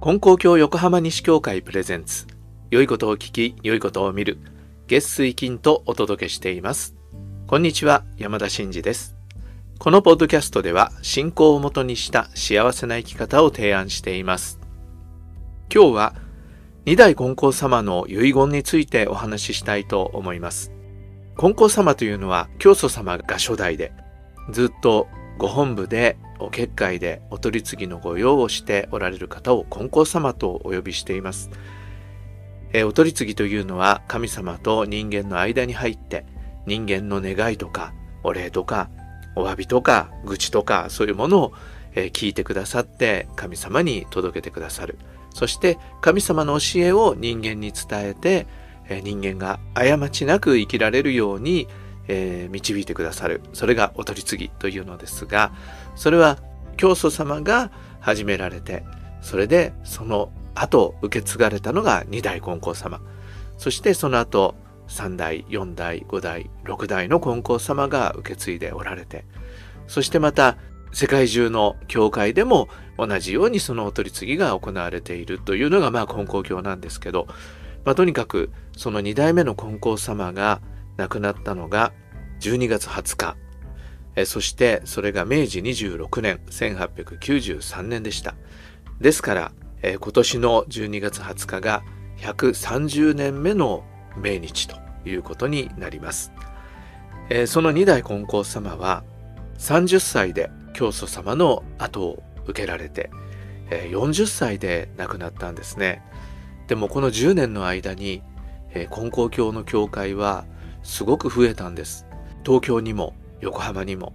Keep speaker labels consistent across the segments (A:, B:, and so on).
A: 金光教横浜西教会プレゼンツ良いことを聞き良いことを見る月水金とお届けしています。こんにちは山田真嗣です。このポッドキャストでは信仰をもとにした幸せな生き方を提案しています。今日は二代金光様の遺言についてお話ししたいと思います。金光様というのは教祖様が初代でずっとご本部でお結界でお取り次ぎの御用をしておられる方を金光様とお呼びしています。えお取り次ぎというのは神様と人間の間に入って人間の願いとかお礼とかお詫びとか愚痴とかそういうものを聞いてくださって神様に届けてくださる。そして神様の教えを人間に伝えて人間が過ちなく生きられるようにえー、導いてくださる。それがお取り次ぎというのですがそれは教祖様が始められてそれでその後受け継がれたのが二代金光様。そしてその後3代4代5代6代の金光様が受け継いでおられてそしてまた世界中の教会でも同じようにそのお取り次ぎが行われているというのがまあ金光教なんですけど、まあ、とにかくその2代目の金光様が亡くなったのが12月20日、そしてそれが明治26年1893年でした。ですから、今年の12月20日が130年目の命日ということになります。その二代金光様は30歳で教祖様の後を受けられて、40歳で亡くなったんですね。でもこの10年の間に、金光教の教会はすごく増えたんです。東京にも横浜にも、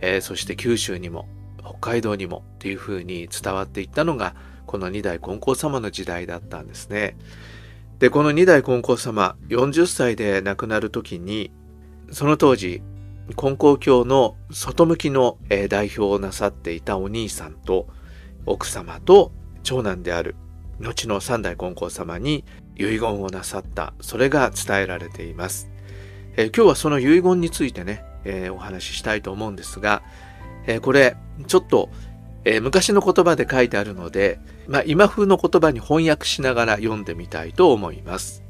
A: えー、そして九州にも北海道にもっていうふうに伝わっていったのがこの二代金光様の時代だったんですね。でこの二代金光様40歳で亡くなる時にその当時金光教の外向きの代表をなさっていたお兄さんと奥様と長男である後の三代金光様に遺言をなさったそれが伝えられています。え、今日はその遺言についてね、え、お話ししたいと思うんですが、え、これちょっと、え昔の言葉で書いてあるので、まあ、今風の言葉に翻訳しながら読んでみたいと思います。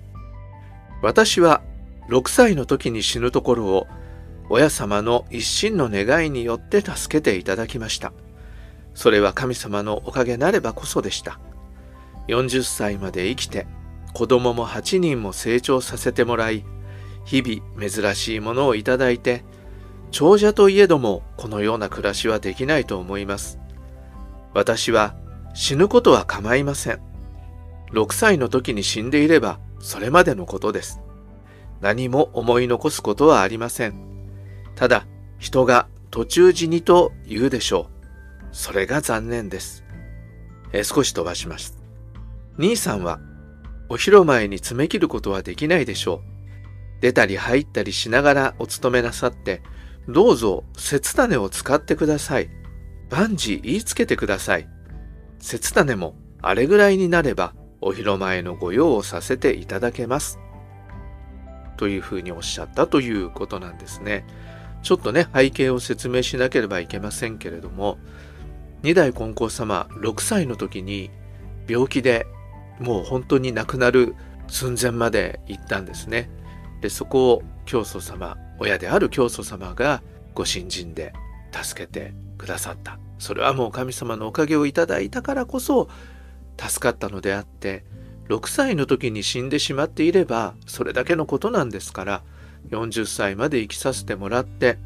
A: 私は6歳の時に死ぬところを親様の一心の願いによって助けていただきました。それは神様のおかげなればこそでした。40歳まで生きて子供も8人も成長させてもらい、日々珍しいものをいただいて、長者といえどもこのような暮らしはできないと思います。私は死ぬことは構いません。6歳の時に死んでいればそれまでのことです。何も思い残すことはありません。ただ人が途中死にと言うでしょう。それが残念です。え少し飛ばします。兄さんはお広前に詰め切ることはできないでしょう。出たり入ったりしながらお勤めなさって、どうぞ節種を使ってください。万事言いつけてください。節種もあれぐらいになればお披露前のご用をさせていただけます。というふうにおっしゃったということなんですね。ちょっとね、背景を説明しなければいけませんけれども、二代金光様6歳の時に病気でもう本当に亡くなる寸前まで行ったんですね。でそこを教祖様親である教祖様がご信心で助けてくださった。それはもう神様のおかげをいただいたからこそ助かったのであって6歳の時に死んでしまっていればそれだけのことなんですから40歳まで生きさせてもらって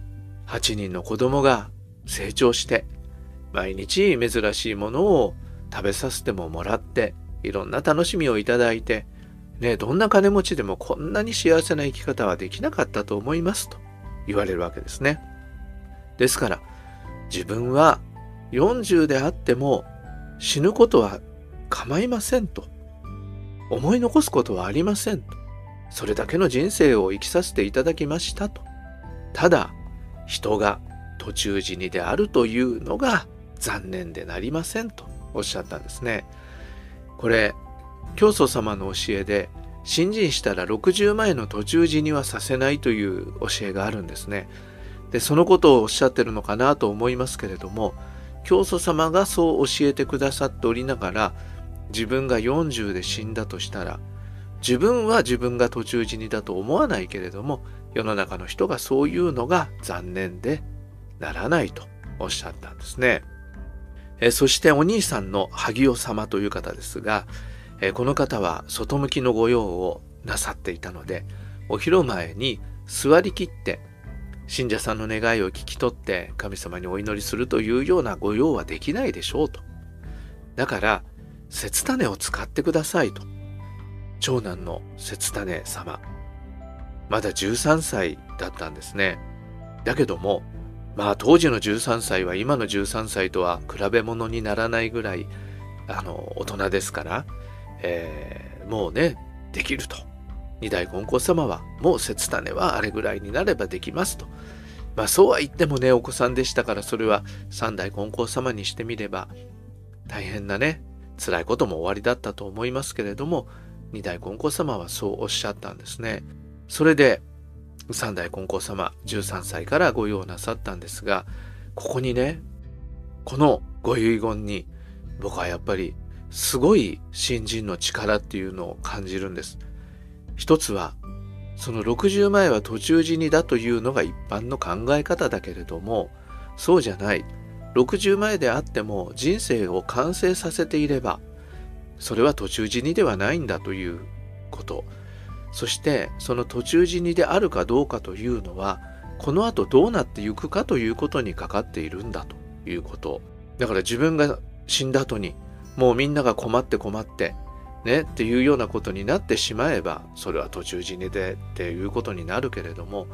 A: 8人の子供が成長して毎日珍しいものを食べさせてももらっていろんな楽しみをいただいてね、どんな金持ちでもこんなに幸せな生き方はできなかったと思いますと言われるわけですね。ですから自分は40であっても死ぬことは構いませんと思い残すことはありませんとそれだけの人生を生きさせていただきましたとただ人が途中死にであるというのが残念でなりませんとおっしゃったんですね。これ教祖様の教えで新人したら60前の途中死にはさせないという教えがあるんですね。でそのことをおっしゃってるのかなと思いますけれども教祖様がそう教えてくださっておりながら自分が40で死んだとしたら自分は自分が途中死にだと思わないけれども世の中の人がそういうのが残念でならないとおっしゃったんですね。えそしてお兄さんの萩尾様という方ですが、えこの方は外向きの御用をなさっていたのでお昼前に座りきって信者さんの願いを聞き取って神様にお祈りするというような御用はできないでしょうと。だから節種を使ってくださいと。長男の節種様。まだ13歳だったんですね。だけども、まあ当時の13歳は今の13歳とは比べ物にならないぐらい、あの、大人ですから、えー、もうね、できると。二代金光様は、もう節種はあれぐらいになればできますと。まあそうは言ってもね、お子さんでしたから、それは三代金光様にしてみれば、大変なね、辛いことも終わりだったと思いますけれども、二代金光様はそうおっしゃったんですね。それで、三代金光様13歳からご用なさったんですが、ここにね、このご遺言に僕はやっぱりすごい新人の力っていうのを感じるんです。一つは、その60前は途中死にだというのが一般の考え方だけれども、そうじゃない。60前であっても人生を完成させていれば、それは途中死にではないんだということ。そしてその途中死にであるかどうかというのはこの後どうなっていくかということにかかっているんだということだから自分が死んだ後にもうみんなが困って困ってねっていうようなことになってしまえばそれは途中死にでっていうことになるけれども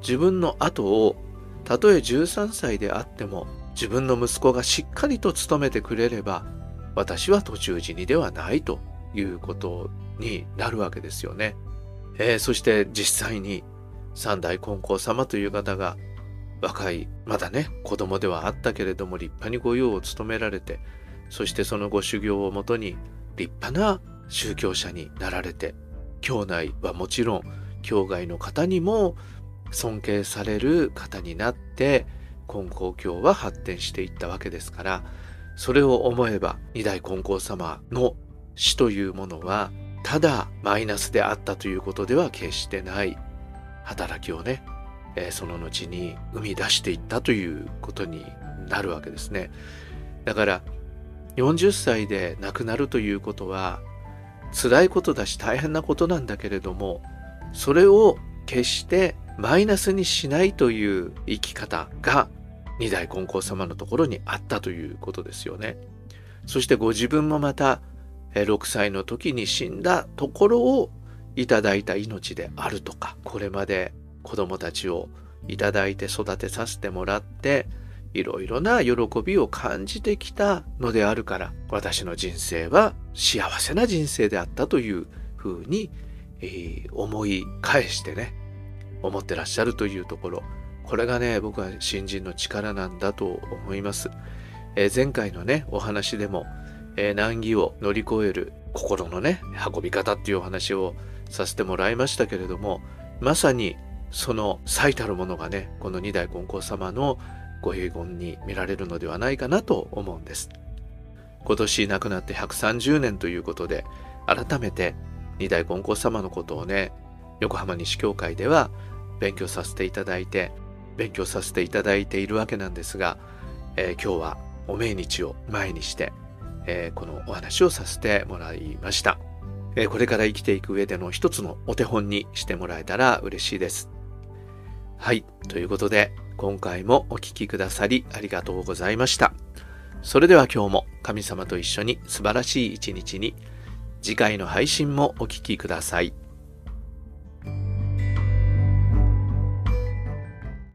A: 自分の後をたとえ13歳であっても自分の息子がしっかりと務めてくれれば私は途中死にではないということになるわけですよね。えー、そして実際に三代金光様という方が若いまだね子供ではあったけれども立派に御用を務められてそしてそのご修行をもとに立派な宗教者になられて教内はもちろん教外の方にも尊敬される方になって金光教は発展していったわけですからそれを思えば二代金光様の死というものはただマイナスであったということでは決してない働きをね、え、その後に生み出していったということになるわけですね。だから40歳で亡くなるということは辛いことだし大変なことなんだけれどもそれを決してマイナスにしないという生き方が二代金光様のところにあったということですよね。そしてご自分もまた6歳の時に死んだところをいただいた命であるとか、これまで子供たちをいただいて育てさせてもらって、いろいろな喜びを感じてきたのであるから、私の人生は幸せな人生であったというふうに、えー、思い返してね、思ってらっしゃるというところ、これがね、僕は新人の力なんだと思います。えー、前回のね、お話でも、えー、難儀を乗り越える心のね運び方っていうお話をさせてもらいましたけれどもまさにその最たるものがねこの二代金光様のご遺言に見られるのではないかなと思うんです今年亡くなって130年ということで改めて二代金光様のことをね横浜西教会では勉強させていただいて勉強させていただいているわけなんですが、えー、今日はお命日を前にしてえー、このお話をさせてもらいました、えー、これから生きていく上での一つのお手本にしてもらえたら嬉しいです。はい。ということで、今回もお聴きくださりありがとうございました。それでは今日も神様と一緒に素晴らしい一日に、次回の配信もお聴きください。